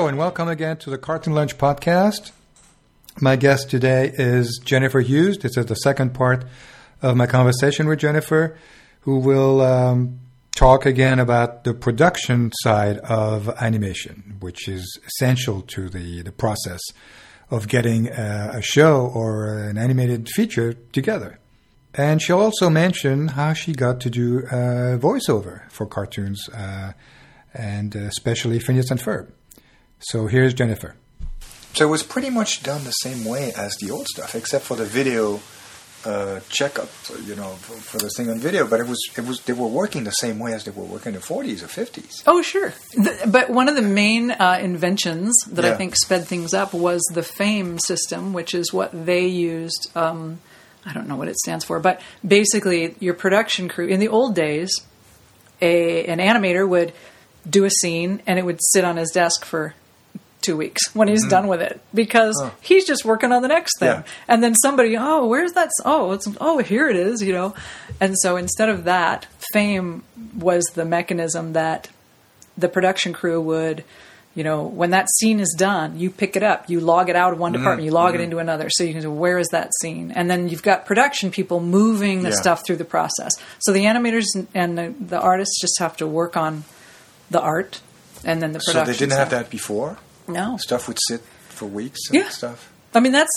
Hello and welcome again to the Cartoon Lunch podcast. My guest today is Jennifer Hughes. This is the second part of my conversation with Jennifer, who will um, talk again about the production side of animation, which is essential to the, the process of getting a, a show or an animated feature together. And she'll also mention how she got to do uh, voiceover for cartoons, uh, and especially Phineas and Ferb. So here's Jennifer. So it was pretty much done the same way as the old stuff, except for the video uh, checkup, you know, for, for, the thing on video. But it was it was they were working the same way as they were working in the 40s or 50s. Oh, sure. The, but one of the main uh, inventions that yeah. I think sped things up was the FAME system, which is what they used. Um, I don't know what it stands for, but basically, your production crew in the old days, a an animator would do a scene and it would sit on his desk for two weeks when he's mm-hmm. done with it because oh. he's just working on the next thing. Yeah. And then somebody, oh, where's that? Oh, it's oh, here it is, you know. And so instead of that, fame was the mechanism that the production crew would, you know, when that scene is done, you pick it up, you log it out of one mm-hmm. department, you log mm-hmm. it into another, so you can say, where is that scene? And then you've got production people moving the yeah. stuff through the process. So the animators and the, the artists just have to work on the art and then the production. So they didn't stuff. have that before. No. Stuff would sit for weeks and yeah. stuff. I mean, that's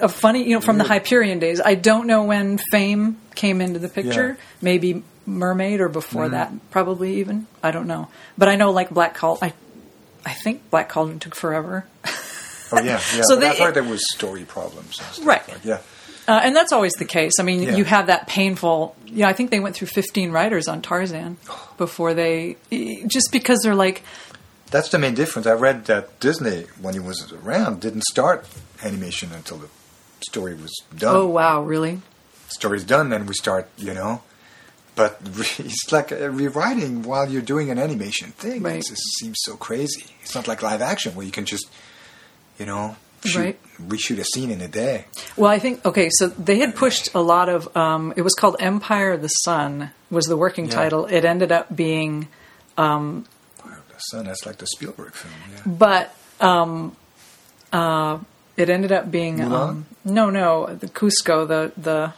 a funny, you know, from the Hyperion days. I don't know when Fame came into the picture. Yeah. Maybe Mermaid or before mm that, probably even. I don't know. But I know, like, Black Cauldron, I, I think Black Cauldron took forever. oh, yeah, yeah. so they, I there was story problems. right. Like, yeah. Uh, and that's always the case. I mean, yeah. you have that painful. You know, I think they went through 15 writers on Tarzan before they, just because they're like, that's the main difference. I read that Disney, when he was around, didn't start animation until the story was done. Oh wow, really? Story's done, then we start, you know. But it's like rewriting while you're doing an animation thing. Right. It just seems so crazy. It's not like live action where you can just, you know, shoot, right. reshoot a scene in a day. Well, I think okay. So they had pushed a lot of. Um, it was called Empire of the Sun was the working yeah. title. It ended up being um, Sun. That's like the Spielberg film. Yeah. But um, uh, it ended up being um, no, no, the Kuzco, the the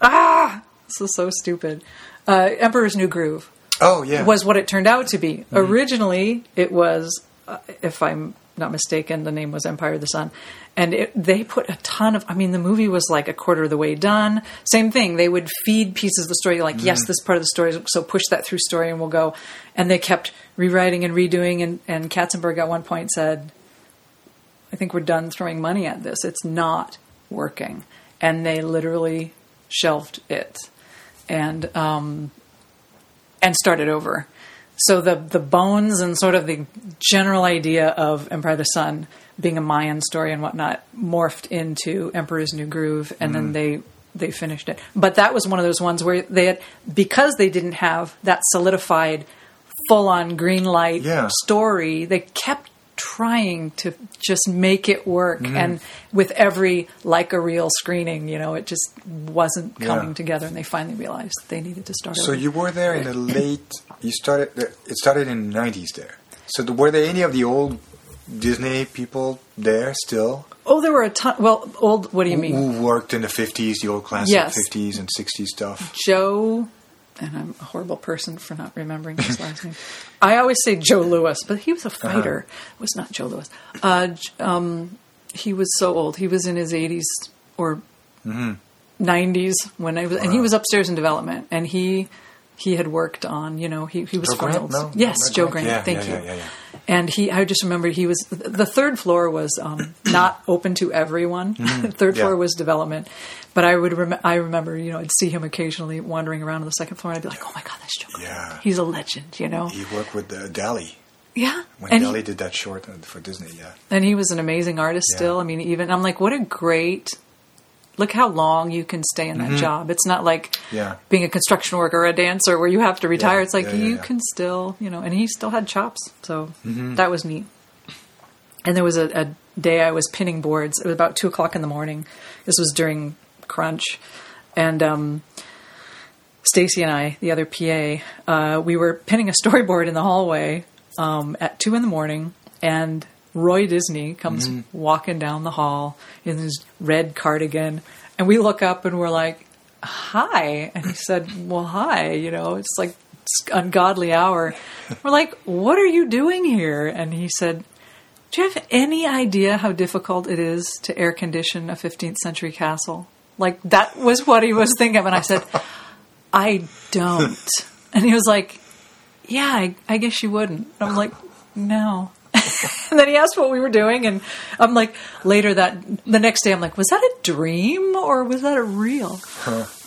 ah, this is so stupid. Uh, Emperor's New Groove. Oh yeah, was what it turned out to be. Mm-hmm. Originally, it was, uh, if I'm not mistaken, the name was Empire of the Sun. And it, they put a ton of, I mean, the movie was like a quarter of the way done. Same thing. They would feed pieces of the story, like, mm yes, this part of the story, so push that through story and we'll go. And they kept rewriting and redoing. And, and Katzenberg at one point said, I think we're done throwing money at this. It's not working. And they literally shelved it and, um, and started over. So the the bones and sort of the general idea of Empire of the Sun being a Mayan story and whatnot morphed into Emperor's New Groove, and mm. then they they finished it. But that was one of those ones where they had because they didn't have that solidified full on green light yeah. story, they kept trying to just make it work mm-hmm. and with every like a real screening you know it just wasn't coming yeah. together and they finally realized they needed to start so over. you were there in the late you started it started in the 90s there so were there any of the old disney people there still oh there were a ton well old what do you mean who worked in the 50s the old classic yes. 50s and 60s stuff joe and I'm a horrible person for not remembering his last name. I always say Joe Louis, but he was a uh-huh. fighter. Uh-huh. It was not Joe Louis. Uh, um, he was so old. He was in his 80s or mm-hmm. 90s when I was, and he was upstairs in development, and he he had worked on, you know, he, he was Joe Grant? No, yes, no, Joe Grant. Yeah, thank yeah, you. Yeah, and he, I just remember he was the third floor was um, not open to everyone. Mm-hmm. third floor was development, but I would rem- I remember you know I'd see him occasionally wandering around on the second floor, and I'd be like, oh my god, that's Joe. Grant. Yeah, he's a legend. You know, he worked with uh, Dali. Yeah, when and Dali he, did that short for Disney. Yeah, and he was an amazing artist. Still, I mean, even I'm like, what a great look how long you can stay in that mm-hmm. job. It's not like yeah. being a construction worker or a dancer where you have to retire. Yeah, it's like yeah, you can still, you know, and he still had chops. So mm-hmm. that was neat. And there was a, a, day I was pinning boards. It was about two o'clock in the morning. This was during crunch. And, um, Stacy and I, the other PA, uh, we were pinning a storyboard in the hallway, um, at two in the morning and Roy Disney comes Mm-hmm. walking down the hall in his red cardigan, and we look up and we're like, "Hi!" And he said, "Well, hi." You know, it's like it's ungodly hour. We're like, "What are you doing here?" And he said. Do you have any idea how difficult it is to air condition a 15th century castle? Like, that was what he was thinking of. And I said, I don't. And he was like, Yeah, I, I guess you wouldn't. And I'm like, No. and then he asked what we were doing. And I'm like, later that, the next day, I'm like, Was that a dream or was that a real?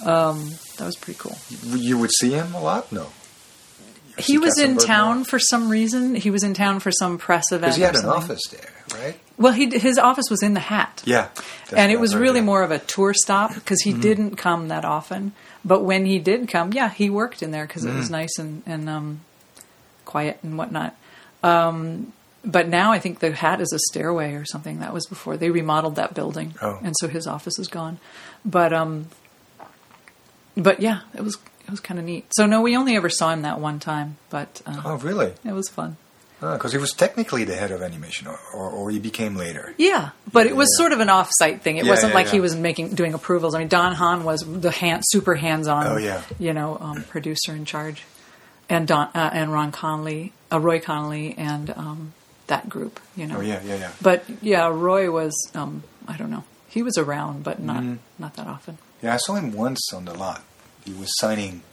Um, that was pretty cool. You would see him a lot? No. He was in town more? for some reason. He was in town for some press event. Because he had an office there, right? Well, he his office was in the Hat. Yeah. And it was really. Mm-hmm. more of a tour stop because he didn't come that often. But when he did come, yeah, he worked in there because it Mm. was nice and and um, quiet and whatnot. Um, but now I think the Hat is a stairway or something. That was before they remodeled that building, Oh. and so his office is gone. But um, but yeah, it was it was kind of neat. So no, we only ever saw him that one time, but uh, Oh, really? it was fun. Because he was technically the head of animation, or, or, or he became later. Yeah, but it was Yeah. sort of an off-site thing. It Yeah, wasn't yeah, like he was making doing approvals. I mean, Don Hahn was the hand, super hands-on, Oh, yeah. you know, um, producer in charge, and Don uh, and Ron Conli, uh, Roy Conli, and um, that group, you know. Oh, yeah, yeah, yeah. But yeah, Roy was um, I don't know. He was around, but not Mm-hmm. not that often. Yeah, I saw him once on the lot. He was signing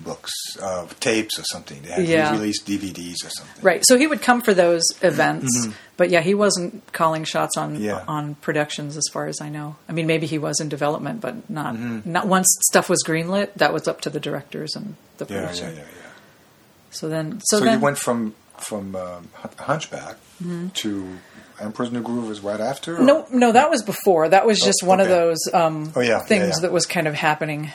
books, uh, tapes or something. They had Yeah. released DVDs or something. Right. So he would come for those events, but yeah, he wasn't calling shots on Mm-hmm. Yeah. on productions as far as I know. I mean, maybe he was in development, but not Mm-hmm. not once stuff was greenlit. That was up to the directors and the Yeah, producer. yeah, yeah, yeah. So then, so, So, then, you went from from um, Hun- Hunchback to Emperor's New Groove was right after? or- Mm-hmm. no, no, that was before. That was just one of those um, Oh, yeah, yeah, things yeah. that was kind of happening.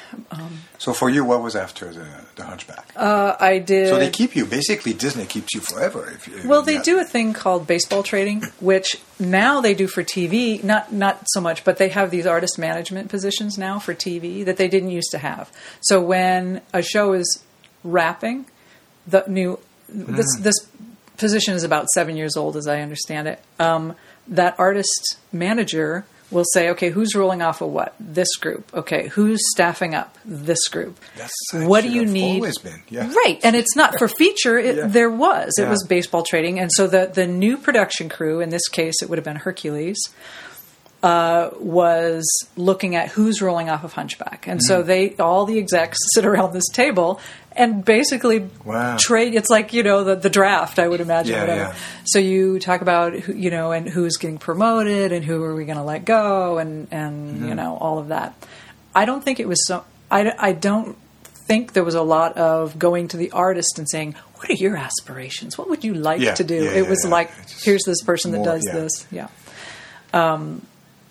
So for you, what was after the, the Hunchback? Uh, I did. so they keep you. Basically, Disney keeps you forever. If you, Well, they yeah. do a thing called baseball trading, which now they do for TV. Not not so much, but they have these artist management positions now for TV that they didn't used to have. So when a show is wrapping, the new this Hmm. this position is about seven years old, as I understand it. Um, that artist manager will say, okay, who's rolling off of what? This group. Okay, who's staffing up? This group. That's what do you need? Always been, yeah. Right, and it's not for feature. It, Yeah. There was. It was baseball trading, and so the the new production crew, in this case, it would have been Hercules, uh, was looking at who's rolling off of Hunchback, and Mm-hmm. so they all the execs sit around this table and basically Wow. trade. It's like you know the the draft, I would imagine. Yeah, yeah. So you talk about who, you know and who's getting promoted and who are we going to let go and and Mm-hmm. you know all of that. I don't think it was so. I, I don't think there was a lot of going to the artist and saying, "What are your aspirations? What would you like Yeah, to do?" yeah, it was yeah. like, "Here's this person that does this." Yeah. Um,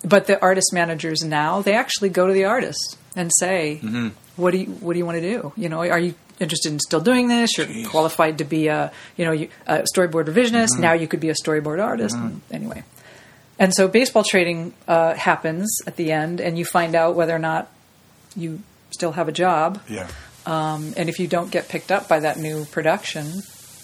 but the artist managers now they actually go to the artist and say, Mm-hmm. "What do you What do you want to do? You know, are you interested in still doing this? You're Jeez. qualified to be a you know a storyboard revisionist. Mm-hmm. Now you could be a storyboard artist. Anyway." And so baseball trading uh, happens at the end, and you find out whether or not you still have a job. Yeah. Um, and if you don't get picked up by that new production,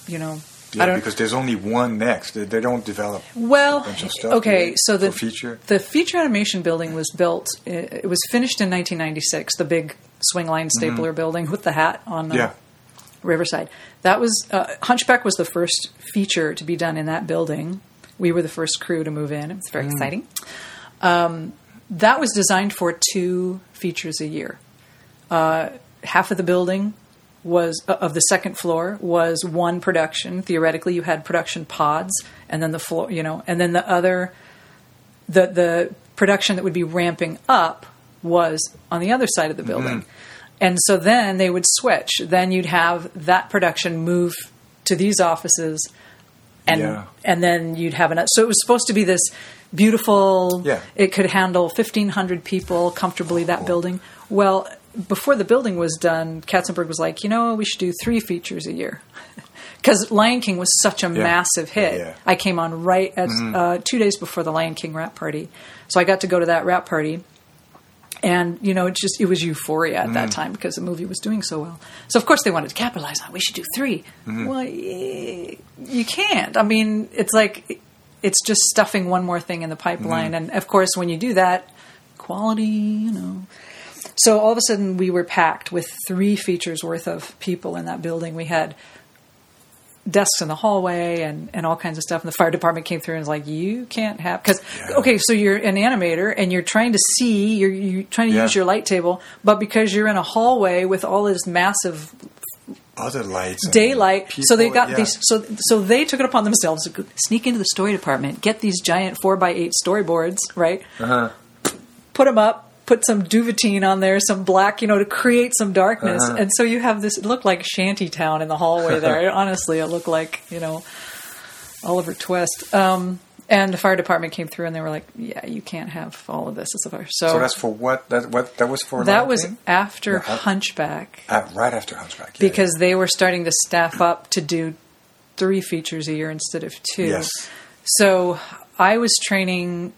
you know, Yeah, because there's only one next. They, they don't develop well, a bunch of stuff. okay. So the feature. the feature animation building was built. It was finished in 1996. The big Swingline stapler building with the hat on the Mm-hmm. Yeah. Riverside. That was uh, Hunchback was the first feature to be done in that building. We were the first crew to move in. It was Mm. very exciting. Um, that was designed for two features a year. Uh, half of the building was uh, of the second floor was one production. Theoretically, you had production pods, and then the floor, you know, and then the other, the the production that would be ramping up was on the other side of the building. And so then they would switch. Then you'd have that production move to these offices, and Yeah. and then you'd have another. So it was supposed to be this beautiful. Yeah. It could handle fifteen hundred people comfortably. That building. Well, before the building was done, Katzenberg was like, you know, we should do three features a year. Because Lion King was such a massive hit. Yeah, yeah. I came on right at uh, two days before the Lion King wrap party, so I got to go to that wrap party and you know, it just it was euphoria at Mm. that time because the movie was doing so well. So of course they wanted to capitalize on. it. We should do 3 Mm-hmm. Well, you can't. I mean, it's like it's just stuffing one more thing in the pipeline, Mm-hmm. and of course, when you do that, quality, you know. So all of a sudden, we were packed with three features worth of people in that building. We had desks in the hallway and, and all kinds of stuff. And the fire department came through and was like, "You can't have because Yeah. okay, so you're an animator and you're trying to see, you're you're trying to Yeah. use your light table, but because you're in a hallway with all this massive Other lights. daylight. so they got yeah. these. So so they took it upon themselves to sneak into the story department, get these giant four by eight storyboards, right? Uh-huh. Put them up. Put some duvetine on there, some black, you know, to create some darkness, Uh-huh. and so you have this. It looked like shanty town in the hallway there. Honestly, it looked like you know Oliver Twist. Um, and the fire department came through, and they were like, "Yeah, you can't have all of this as a fire." So, So that's for what? That what? That was for. that was King? after Yeah, I- Hunchback Uh, right after Hunchback. yeah, because they were starting to staff up to do three features a year instead of two. Yes. So I was training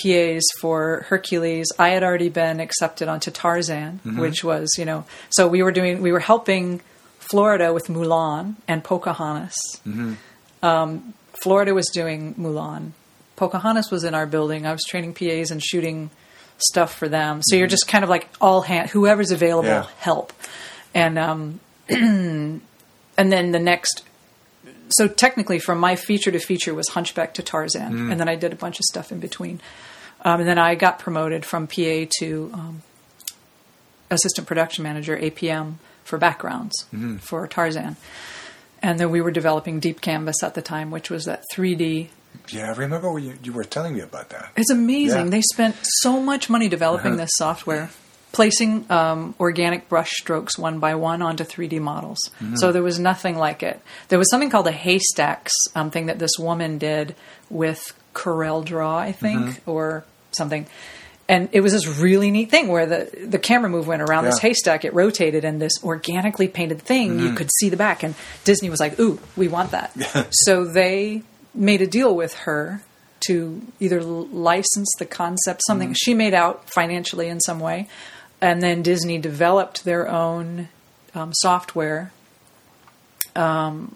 PAs for Hercules. I had already been accepted onto Tarzan, Mm-hmm. which was, you know, so we were doing, we were helping Florida with Mulan and Pocahontas. Mm-hmm. Um, Florida was doing Mulan. Pocahontas was in our building. I was training PAs and shooting stuff for them. So you're just kind of like all hand, whoever's available, Mm-hmm. Yeah. help. And um, and then the next so technically from my feature to feature was hunchback to tarzan Mm. and then i did a bunch of stuff in between um, and then i got promoted from pa to um, assistant production manager apm for backgrounds Mm-hmm. for tarzan and then we were developing deep canvas at the time which was that 3d yeah. I remember you, you were telling me about that. it's amazing. Yeah. They spent so much money developing Uh-huh. this software, placing um, organic brush strokes one by one onto 3D models. Mm-hmm. So there was nothing like it. There was something called a haystacks um, thing that this woman did with Corel Draw, I think, Mm-hmm. or something. And it was this really neat thing where the, the camera move went around this haystack, it rotated, and this organically painted thing, Mm-hmm. you could see the back. And Disney was like, ooh, we want that. so they made a deal with her to either license the concept, something Mm-hmm. she made out financially in some way, and then Disney developed their own um, software um,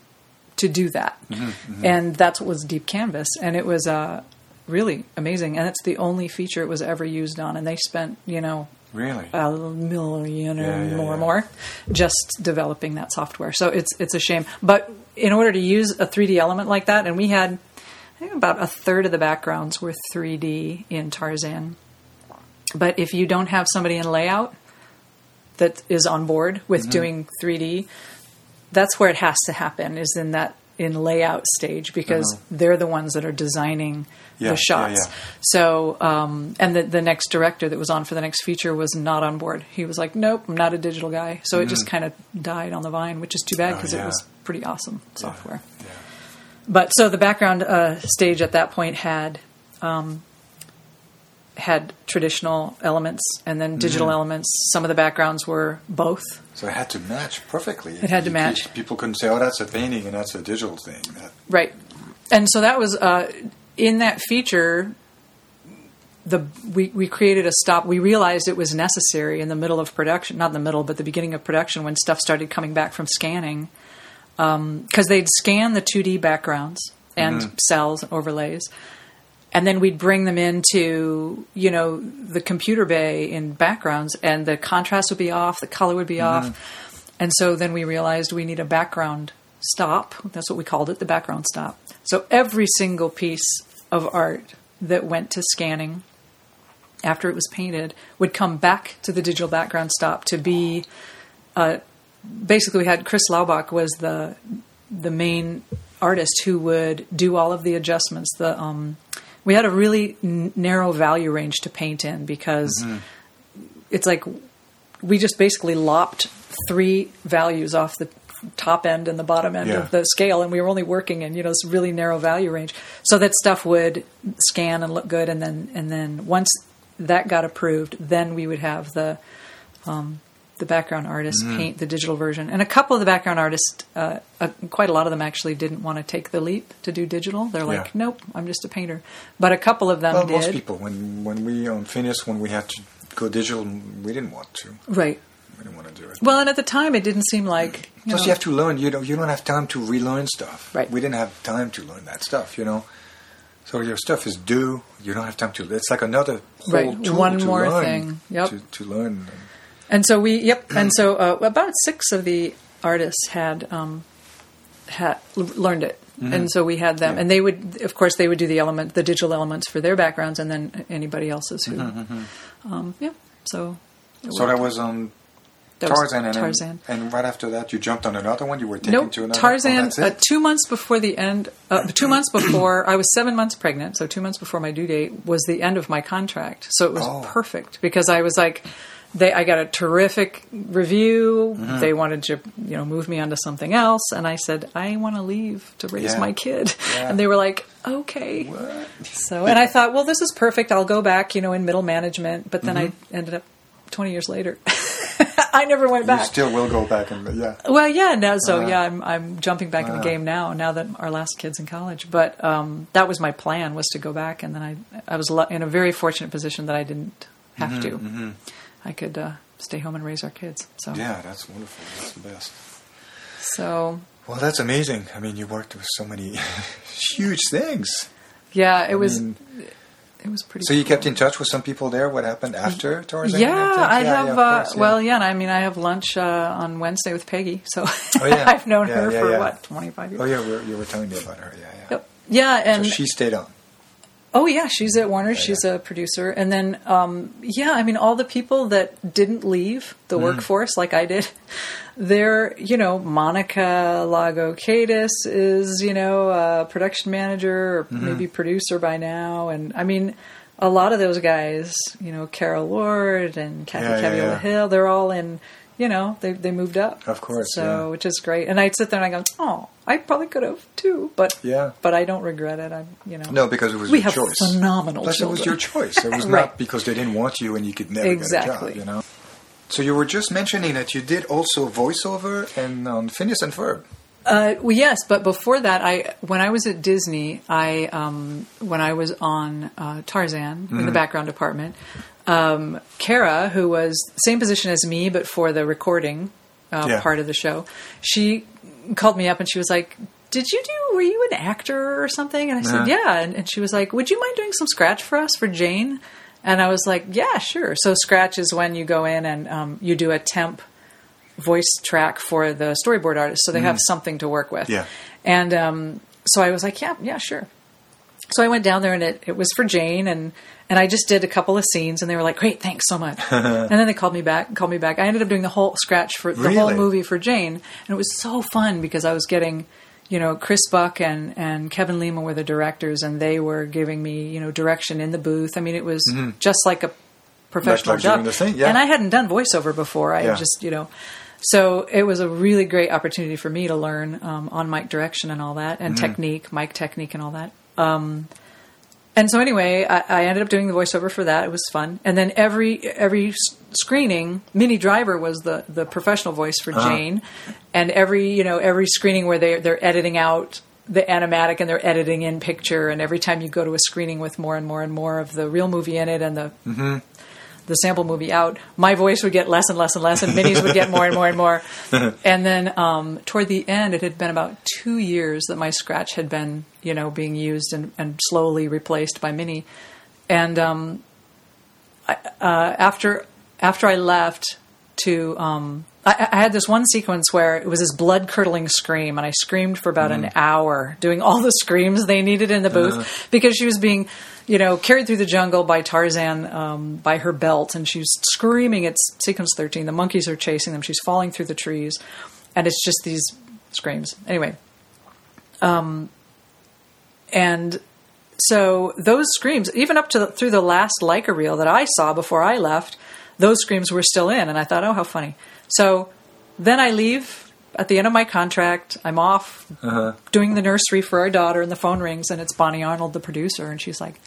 to do that, Mm-hmm, and that's what was Deep Canvas, and it was uh, really amazing, and it's the only feature it was ever used on, and they spent you know Really? a million Yeah, or yeah, more yeah. more just developing that software. So it's it's a shame. But in order to use a 3D element like that, and we had I think about a third of the backgrounds were 3D in Tarzan. But if you don't have somebody in layout that is on board with Mm-hmm. doing 3D, that's where it has to happen is in that in layout stage because they're the ones that are designing. Yeah, the shots. yeah. So, um, and the, the next director that was on for the next feature was not on board. He was like, "Nope, I'm not a digital guy." So it just kind of died on the vine, which is too bad Mm-hmm. Oh, because yeah. it was pretty awesome software. Yeah. But so the background uh, stage at that point had um, had traditional elements and then Mm-hmm. digital elements. Some of the backgrounds were both. So it had to match perfectly. It had to You match. could- people couldn't say, "Oh, that's a painting and that's a digital thing." That, Right. And so that was uh, in that feature. The we, we created a stop. We realized it was necessary in the middle of production, not in the middle, but the beginning of production when stuff started coming back from scanning, because they'd scan the two D backgrounds and cels and overlays, and then we'd bring them into you know the computer bay in backgrounds, and the contrast would be off, the color would be off, and so then we realized we need a background stop. That's what we called it, the background stop. So every single piece of art that went to scanning after it was painted would come back to the digital background stop to be uh, basically we had Chris Laubach was the the main artist who would do all of the adjustments the um, we had a really n- narrow value range to paint in because it's like we just basically lopped three values off the top end and the bottom end Yeah. of the scale and we were only working in you know this really narrow value range so that stuff would scan and look good and then and then once that got approved then we would have the um, the background artists paint the digital version and a couple of the background artists uh, uh, quite a lot of them actually didn't want to take the leap to do digital they're like Yeah. nope i'm just a painter but a couple of them well, did most people when when we on Phineas when we had to go digital, we didn't want to. Right. We didn't want to do it. Well, and at the time, it didn't seem like. You Plus, know, you have to learn. You know, you don't have time to relearn stuff. Right. We didn't have time to learn that stuff. You know, so your stuff is due. You don't have time to. It's like another whole Right, tool one to more learn, thing. Yep. To, to learn. And so we, yep. And so uh, about six of the artists had um, had learned it, and so we had them, Yeah. and they would, of course, they would do the element, the digital elements for their backgrounds, and then anybody else's who, um, yeah. So, So that was on That was Tarzan, and, Tarzan. and right after that, you jumped on another one. You were taken Nope, to another. Tarzan. Oh, uh, two months before the end, uh, two months before I was seven months pregnant, so two months before my due date was the end of my contract. So it was Oh. perfect because I was like, they, I got a terrific review. Mm-hmm. They wanted to, you know, move me onto something else, and I said I want to leave to raise Yeah. my kid, Yeah. and they were like, okay. What? So, and I thought, well, this is perfect. I'll go back, you know, in middle management. But then Mm-hmm. I ended up twenty years later. I never went back. You still will go back and yeah. Well, yeah, no, so Uh, yeah, I'm I'm jumping back in the uh. game now. Now that our last kid's in college, but um, that was my plan was to go back, and then I I was in a very fortunate position that I didn't have Mm-hmm, to. I could uh, stay home and raise our kids. So Yeah, that's wonderful. That's the best. so Well, that's amazing. I mean, you worked with so many huge things. yeah, it was mean, it was pretty. So you kept in touch with some people there. What happened after Tarzan? Yeah? I Yeah, have. yeah, uh, course, yeah. Well, yeah, and I mean, I have lunch uh, on Wednesday with Peggy, so Oh, yeah. I've known her for what twenty five years. Oh yeah, we- you were telling me about her. Yeah, yeah. Yep. Yeah, and So she stayed on. Oh yeah, she's at Warner. She's a producer, and then um, yeah, I mean, all the people that didn't leave the workforce like I did, they're you know Monica Lago Kaytis is you know a production manager or maybe producer by now, and I mean. A lot of those guys, you know, Carol Ward and Kathy Yeah, yeah, Caviola yeah. Hill, they're all in, you know, they they moved up. Of course, So, yeah. which is great. And I'd sit there and I go, oh, I probably could have too, but Yeah. but I don't regret it. I'm, you know, No, because it was we your have choice. phenomenal Plus, it was your choice. It was Right. not because they didn't want you and you could never Exactly. get a job. You know. So you were just mentioning that you did also voiceover and on Phineas and Ferb. Uh, well, yes, but before that, I when I was at Disney, I um, when I was on uh, Tarzan in the background department, um, Kara, who was same position as me but for the recording uh, Yeah. part of the show, she called me up and she was like. Did you do? Were you an actor or something? And I said, Uh-huh. yeah. And, and she was like, would you mind doing some scratch for us for Jane? And I was like, yeah, sure. So scratch is when you go in and um, you do a temp voice track for the storyboard artist, so they have something to work with. Mm. Yeah. And um, so I was like, yeah, yeah, sure. So I went down there and it, it was for Jane and and I just did a couple of scenes and they were like, great, thanks so much. and then they called me back, called me back. I ended up doing the whole scratch for the whole movie for Jane, and it was so fun because I was getting. You know, Chris Buck and, and Kevin Lima were the directors, and they were giving me, you know, direction in the booth. I mean, it was just like a professional job. yeah. And I hadn't done voiceover before. I Yeah. just, you know, so it was a really great opportunity for me to learn um, on mic direction and all that, and technique, mic technique, and all that. Um, and so anyway, I, I ended up doing the voiceover for that. It was fun. And then every every screening, Minnie Driver was the the professional voice for Jane, and every you know every screening where they they're editing out the animatic and they're editing in picture, and every time you go to a screening with more and more and more of the real movie in it and the the sample movie out, my voice would get less and less and less, and Minnie's would get more and more and more. and then um, toward the end, it had been about two years that my scratch had been, you know, being used and, and slowly replaced by Minnie. And um, I, uh, after after I left to, um, I, I had this one sequence where it was this blood curdling scream, and I screamed for about an hour, doing all the screams they needed in the booth because she was being, you know, carried through the jungle by Tarzan um, by her belt, and she's screaming. It's sequence thirteen. The monkeys are chasing them. She's falling through the trees, and it's just these screams. Anyway, um, and so those screams, even up to the, through the last Leica reel that I saw before I left, those screams were still in, and I thought, oh, how funny. So then I leave at the end of my contract. I'm off uh-huh. doing the nursery for our daughter, and the phone rings, and it's Bonnie Arnold, the producer, and she's like,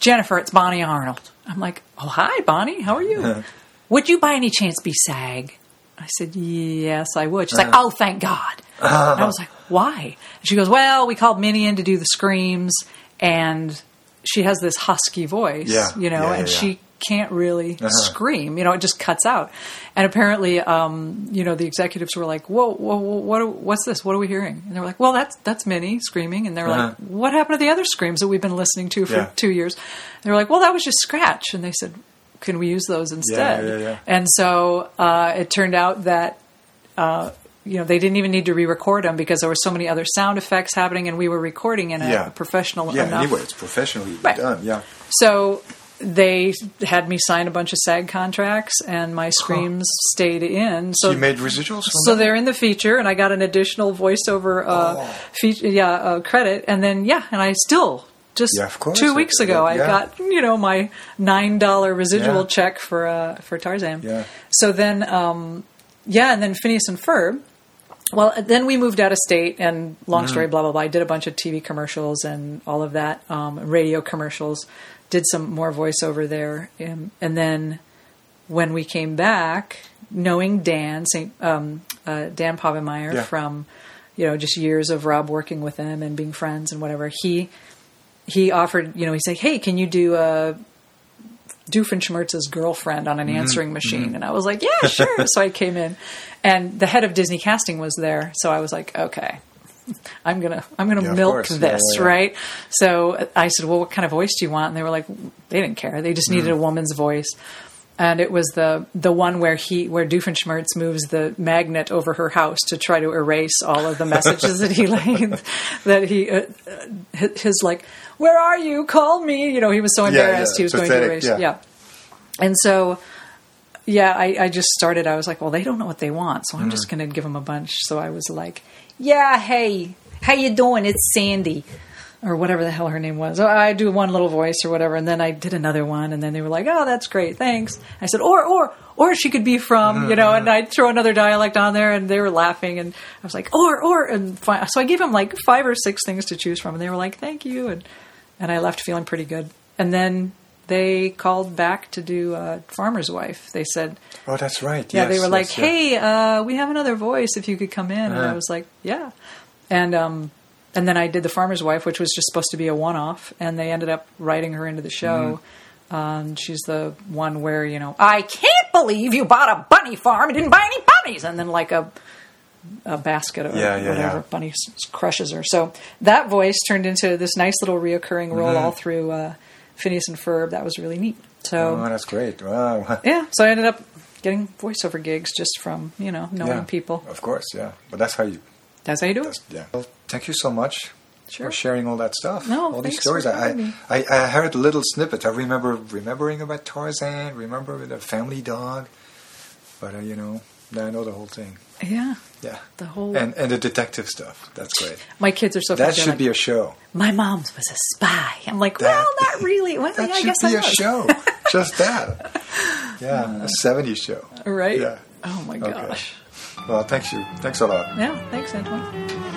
Jennifer, it's Bonnie Arnold. I'm like, oh, hi, Bonnie, how are you? Uh-huh. would you by any chance be SAG? I said, yes, I would. She's like, uh-huh. oh, thank God. And I was like, why? And she goes, well, we called Minnie in to do the screams, and she has this husky voice, Yeah. you know, Yeah, yeah, and she can't really Uh-huh. scream. You know, it just cuts out. And apparently, um, you know, the executives were like, "Whoa, whoa, whoa what? are- What's this? What are we hearing?" And they were like, "Well, that's that's Minnie screaming." And they're Uh-huh. like, "What happened to the other screams that we've been listening to for Yeah. two years?" They were like, "Well, that was just scratch." And they said, "Can we use those instead?" yeah, yeah. And so uh, it turned out that uh, you know they didn't even need to re-record them because there were so many other sound effects happening, and we were recording in a Yeah. professional Yeah, enough. anyway, it's professionally Right. done. Yeah. So they had me sign a bunch of SAG contracts, and my screams stayed in. So you made residuals so that? they're in the feature, and I got an additional voiceover uh, Oh. feature, yeah, uh, credit, and then yeah, and I still just Yeah, two weeks ago I got you know my nine dollar residual Yeah. check for uh, for Tarzan. Yeah. So then, um, yeah, and then Phineas and Ferb. Well, then we moved out of state, and long Mm-hmm. story, blah blah blah. I did a bunch of TV commercials and all of that, um, radio commercials. Did some more voiceover there, um, and then when we came back, knowing Dan, Saint, um, uh, Dan Povenmire Yeah. from, you know, just years of Rob working with him and being friends and whatever, he he offered, you know, he said, hey, can you do a Doofenshmirtz's girlfriend on an Mm-hmm. answering machine? And I was like, yeah, sure. so I came in, and the head of Disney casting was there, so I was like, okay. I'm gonna I'm gonna Yeah, milk course. This, yeah, yeah. right? So I said, "Well, what kind of voice do you want?" And they were like, "They didn't care. They just Mm. needed a woman's voice." And it was the the one where he where Doofenshmirtz moves the magnet over her house to try to erase all of the messages that he that he uh, uh, his like, "Where are you? Call me!" You know, he was so embarrassed he was going to erase. yeah. And so, yeah, I, I just started. I was like, well, they don't know what they want, so I'm Mm. just going to give them a bunch. So I was like, yeah, hey, how you doing? It's Sandy, or whatever the hell her name was. Oh, I do one little voice or whatever, and then I did another one, and then they were like, oh, that's great, thanks. I said, or or or she could be from, you know, and I'd throw another dialect on there, and they were laughing, and I was like, or or, and fi- so I gave them like five or six things to choose from, and they were like, thank you, and and I left feeling pretty good, and then. They called back to do uh, Farmer's Wife. They said, Oh, that's right. yeah, Yes, they were like, yes, yeah. "Hey, uh, we have another voice. If you could come in," and I Uh-huh. was like, "Yeah." And um, and then I did the farmer's wife, which was just supposed to be a one-off, and they ended up writing her into the show. Mm-hmm. Um, she's the one where you know, I can't believe you bought a bunny farm and didn't buy any bunnies, and then like a a basket or Yeah, yeah, whatever yeah. bunny crushes her. So that voice turned into this nice little reoccurring role Mm-hmm. all through uh, Phineas and Ferb. That was really neat. So Oh, that's great. Wow. yeah, so I ended up getting voiceover gigs just from you know knowing yeah. people. Of course, yeah. But that's how you. That's how you do it. Yeah. Well, thank you so much Sure. for sharing all that stuff. No, all these stories. I. I I heard little snippets. I remember remembering about Tarzan. Remember the family dog. But uh, you know, now I know the whole thing. Yeah, Yeah. the whole. And and the detective stuff. That's great. my kids are so. That should like, be a show. My mom was a spy. I'm like, That- well, not really. Well, That yeah, I should guess be I a show. Just that. Yeah, uh, a 70s show. Right? Yeah. Oh my Okay. gosh. Well, thanks you. Thanks a lot. Yeah. Thanks, Antoine.